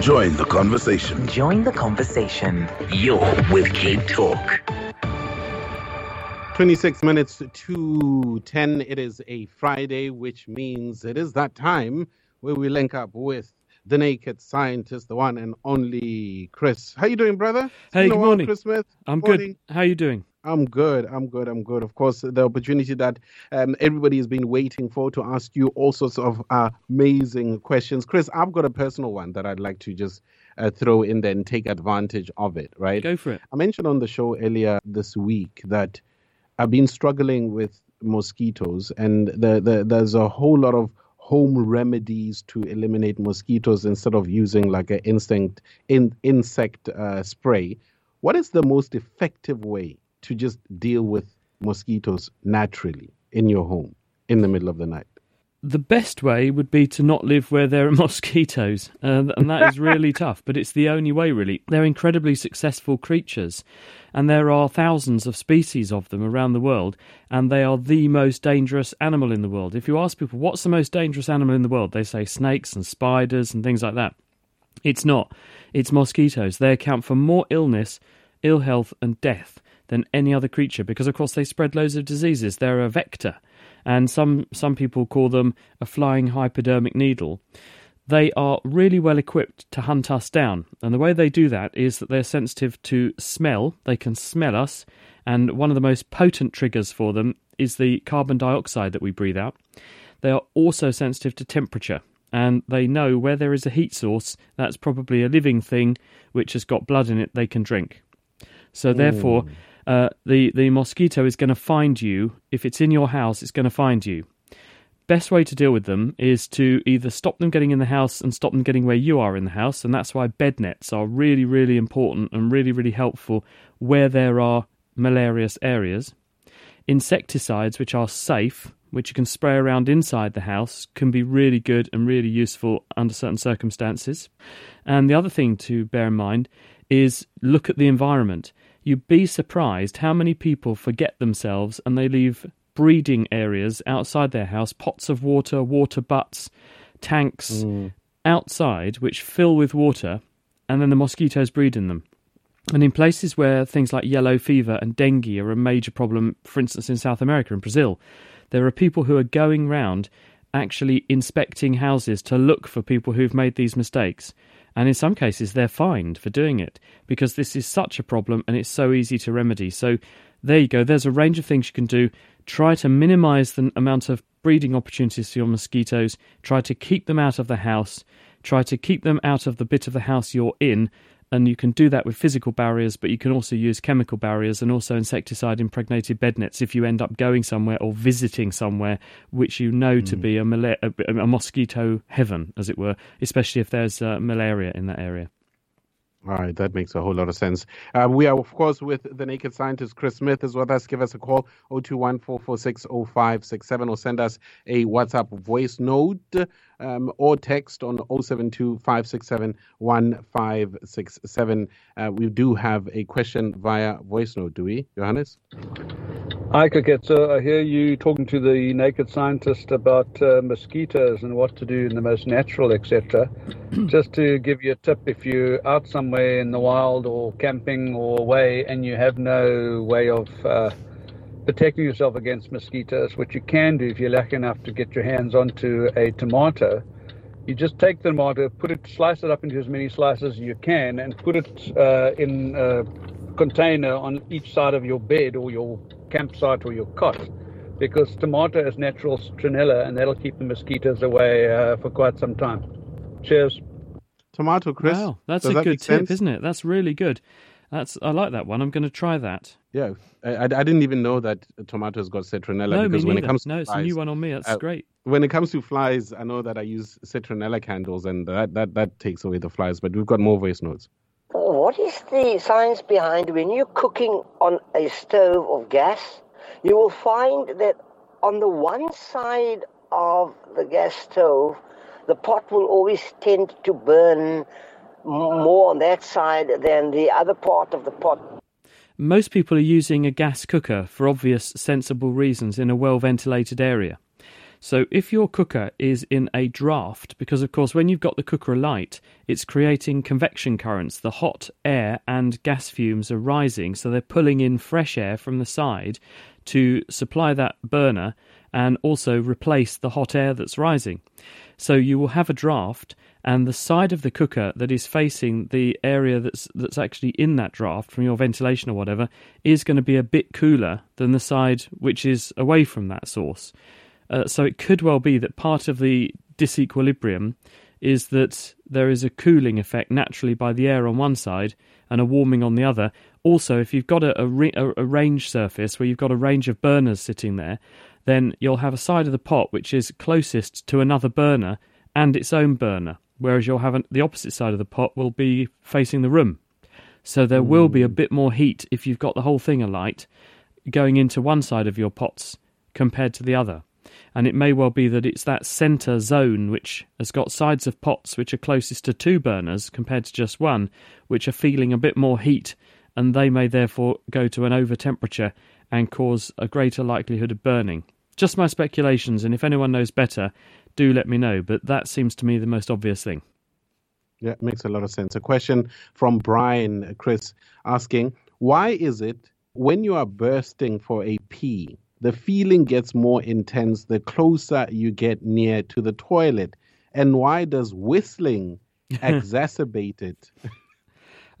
Join the conversation. Join the conversation. You're with Cape Talk. 26 minutes to 10. It is a Friday, which means it is that time where we link up with the naked scientist, the one and only Chris. How you doing, brother? It's Hey, good while, morning. Chris Smith. I'm Morning. good. How you doing? I'm good. I'm good. I'm good. Of course, the opportunity that um, everybody has been waiting for to ask you all sorts of uh, amazing questions. Chris, I've got a personal one that I'd like to just uh, throw in there and take advantage of it, right? Go for it. I mentioned on the show earlier this week that I've been struggling with mosquitoes, and the, the, there's a whole lot of home remedies to eliminate mosquitoes instead of using like an instinct in, insect uh, spray. What is the most effective way to just deal with mosquitoes naturally in your home in the middle of the night? The best way would be to not live where there are mosquitoes, uh, and that is really tough. But it's the only way, really. They're incredibly successful creatures, and there are thousands of species of them around the world, and they are the most dangerous animal in the world. If you ask people what's the most dangerous animal in the world, they say snakes and spiders and things like that. It's not. It's mosquitoes. They account for more illness, ill health, and death than any other creature because, of course, they spread loads of diseases. They're a vector, and some some people call them a flying hypodermic needle. They are really well equipped to hunt us down, and the way they do that is that they're sensitive to smell. They can smell us, and one of the most potent triggers for them is the carbon dioxide that we breathe out. They are also sensitive to temperature, and they know where there is a heat source, that's probably a living thing which has got blood in it they can drink. So therefore, mm. Uh, the the mosquito is going to find you if it's in your house. It's going to find you. Best way to deal with them is to either stop them getting in the house and stop them getting where you are in the house, and that's why bed nets are really really important and really really helpful where there are malarious areas. Insecticides, which are safe, which you can spray around inside the house, can be really good and really useful under certain circumstances. And the other thing to bear in mind is look at the environment. You'd be surprised how many people forget themselves and they leave breeding areas outside their house, pots of water, water butts, tanks mm. outside, which fill with water, and then the mosquitoes breed in them. And in places where things like yellow fever and dengue are a major problem, for instance in South America and Brazil, there are people who are going round actually inspecting houses to look for people who've made these mistakes. And in some cases, they're fined for doing it because this is such a problem and it's so easy to remedy. So there you go. There's a range of things you can do. Try to minimize the amount of breeding opportunities for your mosquitoes. Try to keep them out of the house. Try to keep them out of the bit of the house you're in. And you can do that with physical barriers, but you can also use chemical barriers and also insecticide impregnated bed nets if you end up going somewhere or visiting somewhere which you know to be a, mala- a, a mosquito heaven, as it were, especially if there's uh, malaria in that area. All right, that makes a whole lot of sense. Uh, we are, of course, with the naked scientist Chris Smith is with us. Give us a call 021 446 0567 or send us a WhatsApp voice note um, or text on 072 567 1567. Uh, We do have a question via voice note, do we, Johannes? Hi. So I hear you talking to the naked scientist about uh, mosquitoes and what to do in the most natural, etc. Just to give you a tip, if you're out somewhere in the wild or camping or away and you have no way of uh, protecting yourself against mosquitoes, what you can do if you're lucky enough to get your hands onto a tomato, you just take the tomato, put it, slice it up into as many slices as you can, and put it uh, in a container on each side of your bed or your campsite or your cot, because tomato has natural citronella, and that'll keep the mosquitoes away uh, for quite some time. Cheers. Tomato, Chris. Wow, that's Does a that good tip, sense? isn't it? That's really good. That's I like that one. I'm going to try that. Yeah, I, I I didn't even know that tomatoes got citronella no, me because when it comes to no, it's a new one on me. That's uh, great. when it comes to flies, I know that I use citronella candles, and that, that, that takes away the flies. But we've got more voice notes. What is the science behind when you're cooking on a stove of gas? You will find that on the one side of the gas stove, the pot will always tend to burn more on that side than the other part of the pot. Most people are using a gas cooker for obvious, sensible reasons in a well ventilated area. So if your cooker is in a draft, because of course when you've got the cooker alight, it's creating convection currents. The hot air and gas fumes are rising, so they're pulling in fresh air from the side to supply that burner and also replace the hot air that's rising. So you will have a draft, and the side of the cooker that is facing the area that's that's actually in that draft from your ventilation or whatever is going to be a bit cooler than the side which is away from that source. Uh, so it could well be that part of the disequilibrium is that there is a cooling effect naturally by the air on one side and a warming on the other. Also, if you've got a, a, a range surface where you've got a range of burners sitting there, then you'll have a side of the pot which is closest to another burner and its own burner, whereas you'll have an, the opposite side of the pot will be facing the room. So there mm. will be a bit more heat if you've got the whole thing alight going into one side of your pots compared to the other and it may well be that it's that centre zone which has got sides of pots which are closest to two burners compared to just one, which are feeling a bit more heat, and they may therefore go to an over temperature and cause a greater likelihood of burning. Just my speculations, and if anyone knows better, do let me know, but that seems to me the most obvious thing. Yeah, makes a lot of sense. A question from Brian, Chris, asking, why is it when you are bursting for a pee, the feeling gets more intense the closer you get near to the toilet. And why does whistling exacerbate it?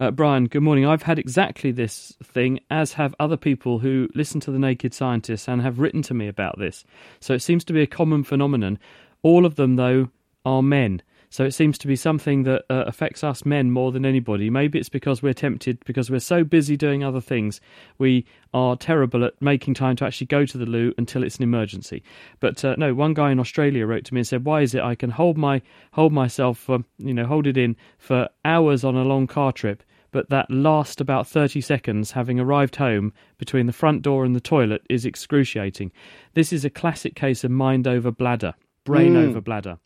Uh, Brian, good morning. I've had exactly this thing, as have other people who listen to The Naked Scientists and have written to me about this. So it seems to be a common phenomenon. All of them, though, are men. So it seems to be something that uh, affects us men more than anybody. Maybe it's because we're tempted, because we're so busy doing other things, we are terrible at making time to actually go to the loo until it's an emergency. But uh, no, one guy in Australia wrote to me and said, "Why is it I can hold my hold myself, you know, hold it in for hours on a long car trip?" but that last about 30 seconds, having arrived home between the front door and the toilet, is excruciating. This is a classic case of mind over bladder, brain mm. over bladder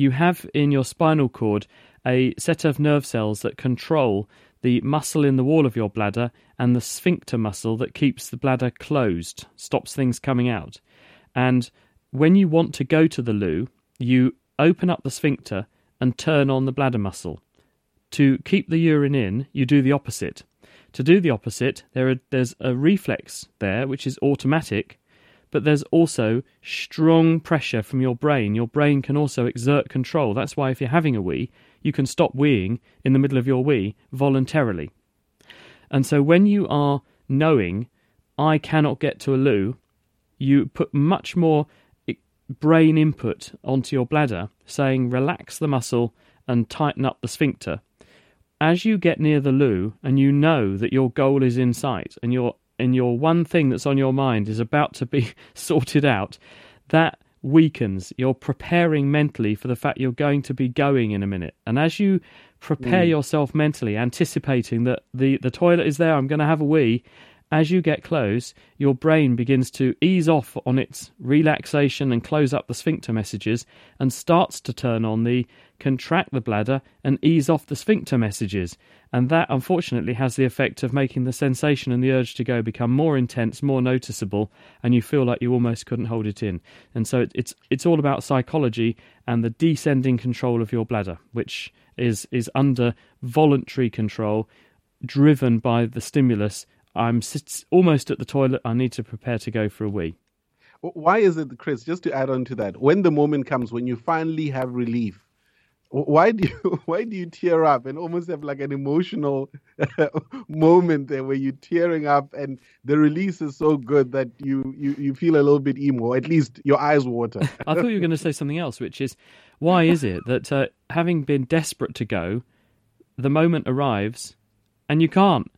you have in your spinal cord a set of nerve cells that control the muscle in the wall of your bladder and the sphincter muscle that keeps the bladder closed, stops things coming out. And when you want to go to the loo, you open up the sphincter and turn on the bladder muscle. To keep the urine in, you do the opposite. To do the opposite, there are, there's a reflex there which is automatic but there's also strong pressure from your brain. Your brain can also exert control. That's why if you're having a wee, you can stop weeing in the middle of your wee voluntarily. And so when you are knowing, I cannot get to a loo, you put much more brain input onto your bladder, saying relax the muscle and tighten up the sphincter. As you get near the loo and you know that your goal is in sight and you're and your one thing that's on your mind is about to be sorted out, that weakens. You're preparing mentally for the fact you're going to be going in a minute. And as you prepare mm. yourself mentally, anticipating that the, the toilet is there, I'm going to have a wee, as you get close, your brain begins to ease off on its relaxation and close up the sphincter messages and starts to turn on the contract the bladder and ease off the sphincter messages. And that unfortunately has the effect of making the sensation and the urge to go become more intense, more noticeable, and you feel like you almost couldn't hold it in. And so it's it's all about psychology and the descending control of your bladder, which is is under voluntary control, driven by the stimulus I'm almost at the toilet. I need to prepare to go for a wee. Why is it, Chris? Just to add on to that, when the moment comes when you finally have relief, why do you why do you tear up and almost have like an emotional moment there where you're tearing up and the release is so good that you you, you feel a little bit emo, at least your eyes water. I thought you were going to say something else, which is why is it that uh, having been desperate to go, the moment arrives and you can't.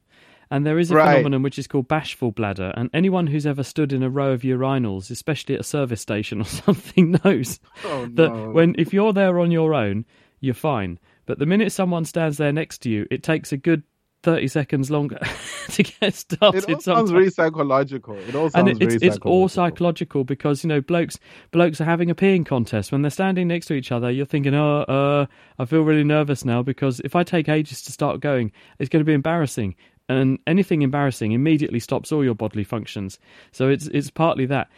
And there is a Right. phenomenon which is called bashful bladder. And anyone who's ever stood in a row of urinals, especially at a service station or something, knows Oh, that no. when if you're there on your own, you're fine. But the minute someone stands there next to you, it takes a good thirty seconds longer to get started. It all sounds sometimes. very psychological. It all sounds and it- it's very it's all psychological. psychological because you know blokes blokes are having a peeing contest when they're standing next to each other. You're thinking, oh, uh, I feel really nervous now because if I take ages to start going, it's going to be embarrassing. And anything embarrassing immediately stops all your bodily functions. So it's it's partly that.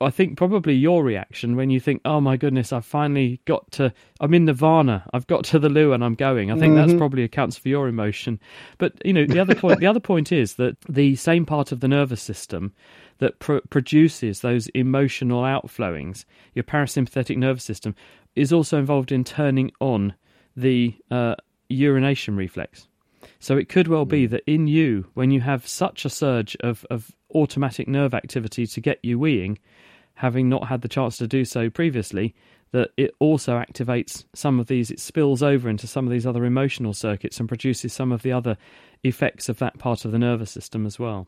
I think probably your reaction when you think, "Oh my goodness, I've finally got to. I'm in Nirvana. I've got to the loo and I'm going." I think that's probably accounts for your emotion. But you know, the other point. the other point is that the same part of the nervous system that pro- produces those emotional outflowings, your parasympathetic nervous system, is also involved in turning on the uh, urination reflex. So it could well be hmm. that in you, when you have such a surge of, of automatic nerve activity to get you weeing, having not had the chance to do so previously, that it also activates some of these, it spills over into some of these other emotional circuits and produces some of the other effects of that part of the nervous system as well.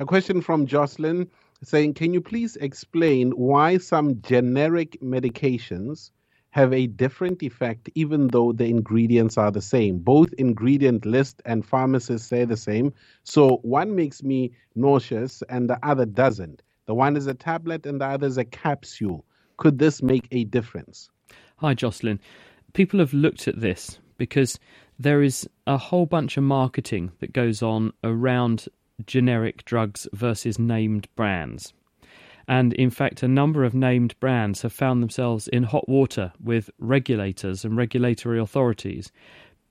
A question from Jocelyn saying, Can you please explain why some generic medications have a different effect even though the ingredients are the same? Both ingredient list and pharmacists say the same. So one makes me nauseous and the other doesn't. The one is a tablet and the other is a capsule. Could this make a difference? Hi, Jocelyn. People have looked at this because there is a whole bunch of marketing that goes on around generic drugs versus named brands. And in fact, a number of named brands have found themselves in hot water with regulators and regulatory authorities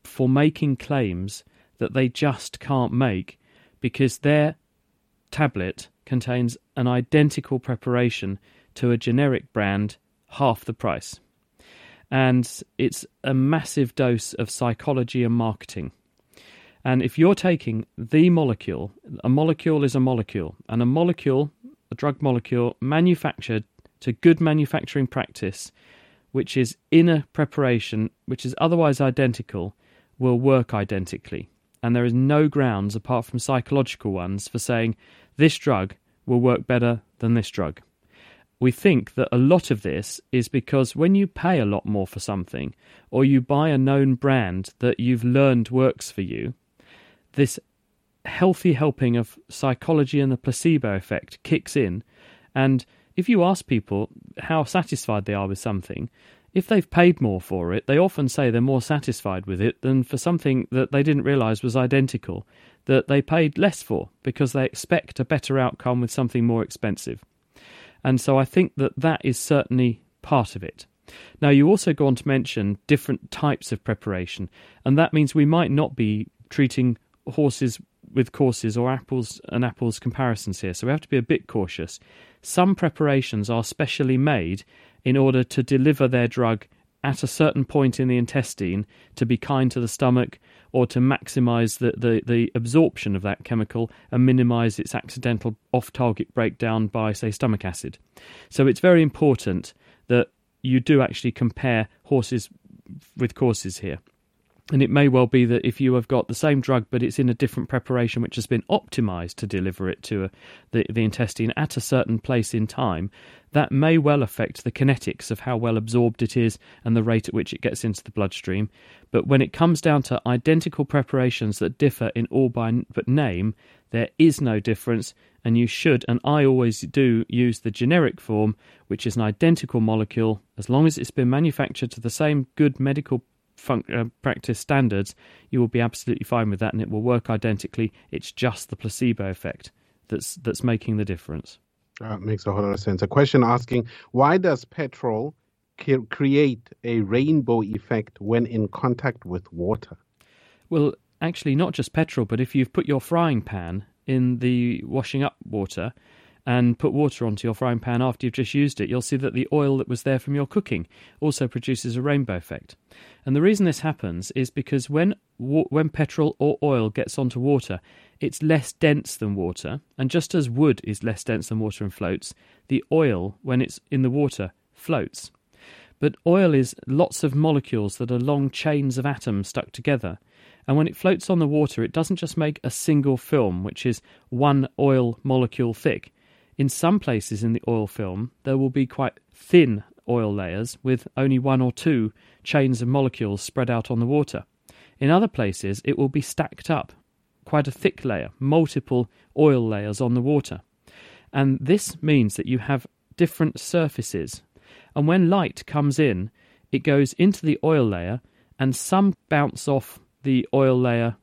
for making claims that they just can't make because their tablet contains an identical preparation to a generic brand half the price. And it's a massive dose of psychology and marketing. And if you're taking the molecule, a molecule is a molecule, and a molecule, a drug molecule, manufactured to good manufacturing practice, which is in a preparation which is otherwise identical, will work identically. And there is no grounds, apart from psychological ones, for saying this drug will work better than this drug. We think that a lot of this is because when you pay a lot more for something, or you buy a known brand that you've learned works for you, this healthy helping of psychology and the placebo effect kicks in. And if you ask people how satisfied they are with something, if they've paid more for it, they often say they're more satisfied with it than for something that they didn't realize was identical, that they paid less for because they expect a better outcome with something more expensive. And so I think that that is certainly part of it. Now, you also go on to mention different types of preparation, and that means we might not be treating horses with courses or apples and apples comparisons here. So we have to be a bit cautious. Some preparations are specially made in order to deliver their drug at a certain point in the intestine to be kind to the stomach or to maximize the, the, the absorption of that chemical and minimize its accidental off target breakdown by, say, stomach acid. So it's very important that you do actually compare horses with courses here. And it may well be that if you have got the same drug, but it's in a different preparation which has been optimized to deliver it to a, the, the intestine at a certain place in time, that may well affect the kinetics of how well absorbed it is and the rate at which it gets into the bloodstream. But when it comes down to identical preparations that differ in all by but name, there is no difference, and you should, and I always do, use the generic form, which is an identical molecule, as long as it's been manufactured to the same good medical fun- uh, practice standards, you will be absolutely fine with that, and it will work identically. It's just the placebo effect that's that's making the difference. That makes a whole lot of sense. A question asking why does petrol create a rainbow effect when in contact with water? Well, actually, not just petrol, but if you've put your frying pan in the washing up water and put water onto your frying pan after you've just used it, you'll see that the oil that was there from your cooking also produces a rainbow effect. And the reason this happens is because when when petrol or oil gets onto water, it's less dense than water, and just as wood is less dense than water and floats, the oil when it's in the water floats. But oil is lots of molecules that are long chains of atoms stuck together. And when it floats on the water, it doesn't just make a single film, which is one oil molecule thick. In some places in the oil film, there will be quite thin oil layers with only one or two chains of molecules spread out on the water. In other places, it will be stacked up, quite a thick layer, multiple oil layers on the water. And this means that you have different surfaces. And when light comes in, it goes into the oil layer, and some bounce off the oil layer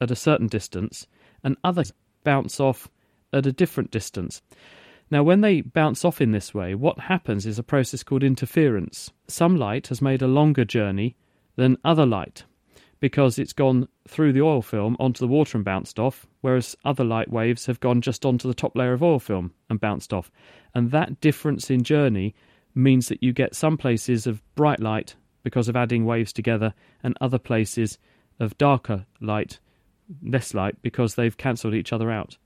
at a certain distance, and others bounce off at a different distance. Now, when they bounce off in this way, what happens is a process called interference. Some light has made a longer journey than other light because it's gone through the oil film onto the water and bounced off, whereas other light waves have gone just onto the top layer of oil film and bounced off. And that difference in journey means that you get some places of bright light because of adding waves together, and other places of darker light, less light, because they've cancelled each other out.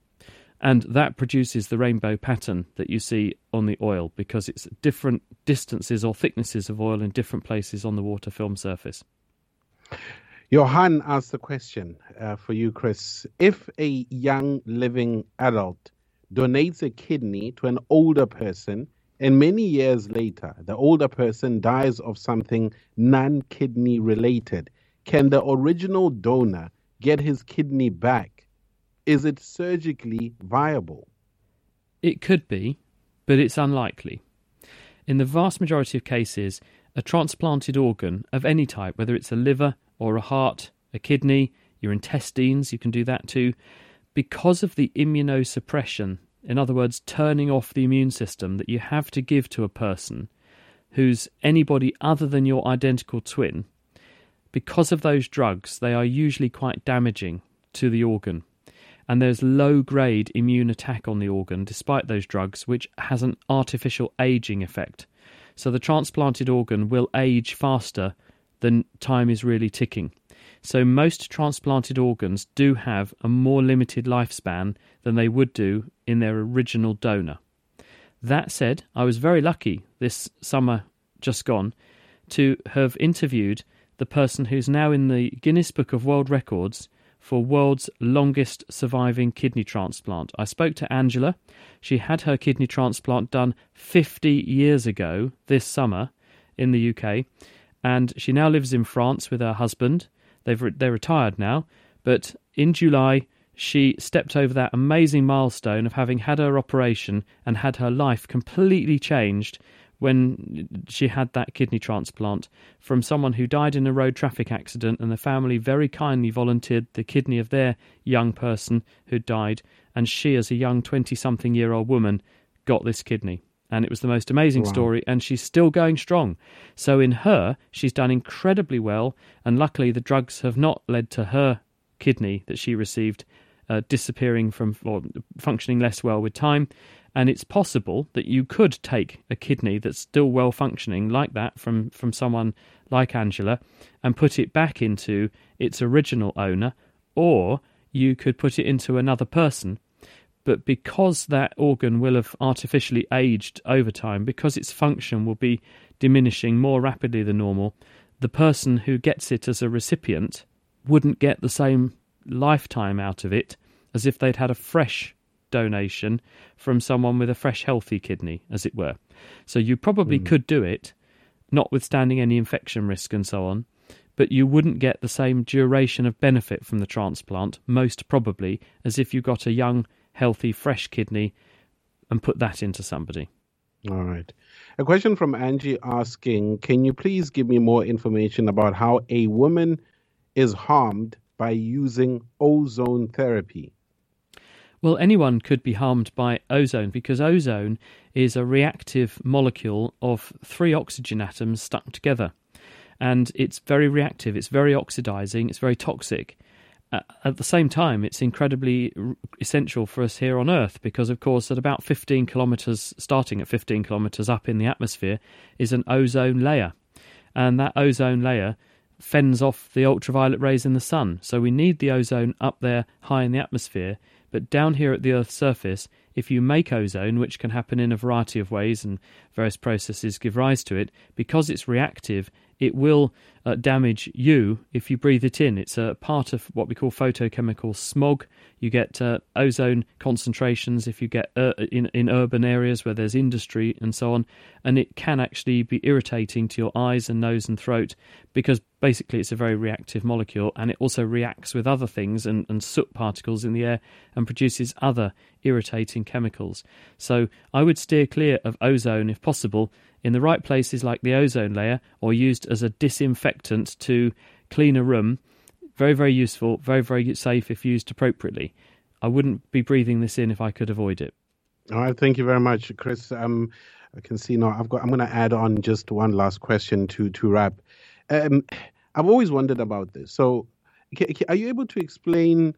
And that produces the rainbow pattern that you see on the oil because it's different distances or thicknesses of oil in different places on the water film surface. Johan asked the question uh, for you, Chris. If a young living adult donates a kidney to an older person, and many years later, the older person dies of something non kidney related, can the original donor get his kidney back? Is it surgically viable? It could be, but it's unlikely. In the vast majority of cases, a transplanted organ of any type, whether it's a liver or a heart, a kidney, your intestines, you can do that too, because of the immunosuppression, in other words, turning off the immune system that you have to give to a person who's anybody other than your identical twin, because of those drugs, they are usually quite damaging to the organ. And there's low grade immune attack on the organ despite those drugs, which has an artificial aging effect. So the transplanted organ will age faster than time is really ticking. So most transplanted organs do have a more limited lifespan than they would do in their original donor. That said, I was very lucky this summer just gone to have interviewed the person who's now in the Guinness Book of World Records for world's longest surviving kidney transplant. I spoke to Angela. She had her kidney transplant done 50 years ago this summer in the UK, and she now lives in France with her husband. They've re- they're retired now, but in July she stepped over that amazing milestone of having had her operation and had her life completely changed when she had that kidney transplant from someone who died in a road traffic accident, and the family very kindly volunteered the kidney of their young person who died, and she, as a young 20 something year old woman, got this kidney. And it was the most amazing wow. story, and she's still going strong. So, in her, she's done incredibly well, and luckily, the drugs have not led to her kidney that she received uh, disappearing from or functioning less well with time. And it's possible that you could take a kidney that's still well functioning like that from, from someone like Angela and put it back into its original owner, or you could put it into another person. But because that organ will have artificially aged over time, because its function will be diminishing more rapidly than normal, the person who gets it as a recipient wouldn't get the same lifetime out of it as if they'd had a fresh donation from someone with a fresh, healthy kidney, as it were. So you probably mm. could do it, notwithstanding any infection risk and so on, but you wouldn't get the same duration of benefit from the transplant, most probably, as if you got a young, healthy, fresh kidney and put that into somebody. All right. A question from Angie asking Can you please give me more information about how a woman is harmed by using ozone therapy? Well, anyone could be harmed by ozone because ozone is a reactive molecule of three oxygen atoms stuck together. And it's very reactive, it's very oxidizing, it's very toxic. Uh, at the same time, it's incredibly essential for us here on Earth because, of course, at about 15 kilometers, starting at 15 kilometers up in the atmosphere, is an ozone layer. And that ozone layer fends off the ultraviolet rays in the sun. So we need the ozone up there high in the atmosphere but down here at the Earth's surface, if you make ozone, which can happen in a variety of ways and various processes give rise to it, because it's reactive, it will uh, damage you if you breathe it in. It's a part of what we call photochemical smog. You get uh, ozone concentrations if you get uh, in in urban areas where there's industry and so on, and it can actually be irritating to your eyes and nose and throat because basically it's a very reactive molecule and it also reacts with other things and, and soot particles in the air and produces other irritating chemicals. So I would steer clear of ozone if possible in the right places like the ozone layer or used as a disinfectant to clean a room. Very, very useful, very, very safe if used appropriately. I wouldn't be breathing this in if I could avoid it. All right, thank you very much, Chris. Um, I can see now. I've got. I'm going to add on just one last question to to wrap. Um, I've always wondered about this. So, are you able to explain?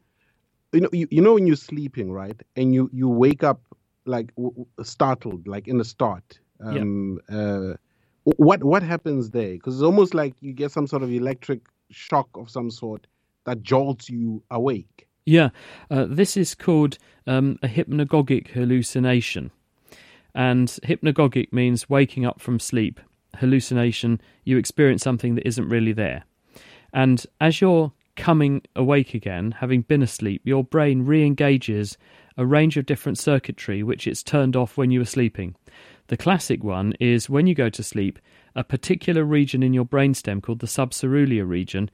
You know, you, you know when you're sleeping, right, and you you wake up like w- startled, like in a start. Um, yep. uh, what what happens there? Because it's almost like you get some sort of electric shock of some sort that jolts you awake. Yeah, uh, this is called um, a hypnagogic hallucination. And hypnagogic means waking up from sleep. Hallucination, you experience something that isn't really there. And as you're coming awake again, having been asleep, your brain re engages a range of different circuitry which it's turned off when you were sleeping. The classic one is when you go to sleep, a particular region in your brainstem called the subcoeruleus region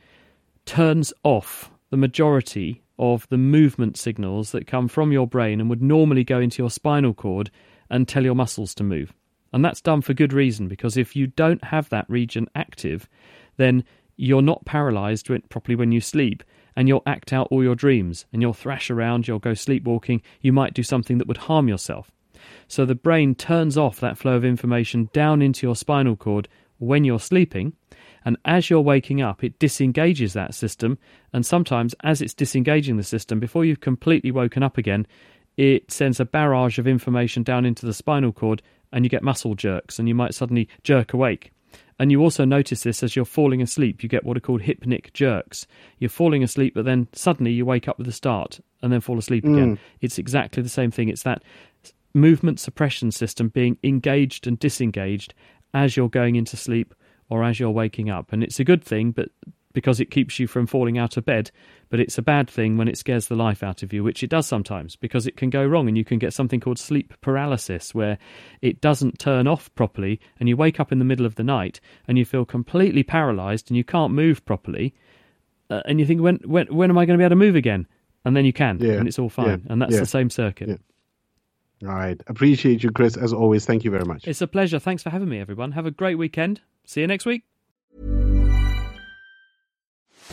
turns off the majority of the movement signals that come from your brain and would normally go into your spinal cord and tell your muscles to move. And that's done for good reason because if you don't have that region active, then you're not paralyzed properly when you sleep and you'll act out all your dreams and you'll thrash around, you'll go sleepwalking, you might do something that would harm yourself. So the brain turns off that flow of information down into your spinal cord when you're sleeping. And as you're waking up, it disengages that system. And sometimes, as it's disengaging the system, before you've completely woken up again, it sends a barrage of information down into the spinal cord and you get muscle jerks and you might suddenly jerk awake. And you also notice this as you're falling asleep. You get what are called hypnic jerks. You're falling asleep, but then suddenly you wake up with a start and then fall asleep again. Mm. It's exactly the same thing. It's that movement suppression system being engaged and disengaged as you're going into sleep or as you're waking up. And it's a good thing, but because it keeps you from falling out of bed, but it's a bad thing when it scares the life out of you, which it does sometimes, because it can go wrong and you can get something called sleep paralysis, where it doesn't turn off properly and you wake up in the middle of the night and you feel completely paralyzed and you can't move properly. Uh, and you think, when, when, when am I going to be able to move again? And then you can, yeah. and it's all fine. Yeah. And that's yeah. the same circuit. All right. Appreciate you, Chris, as always. Thank you very much. It's a pleasure. Thanks for having me, everyone. Have a great weekend. See you next week.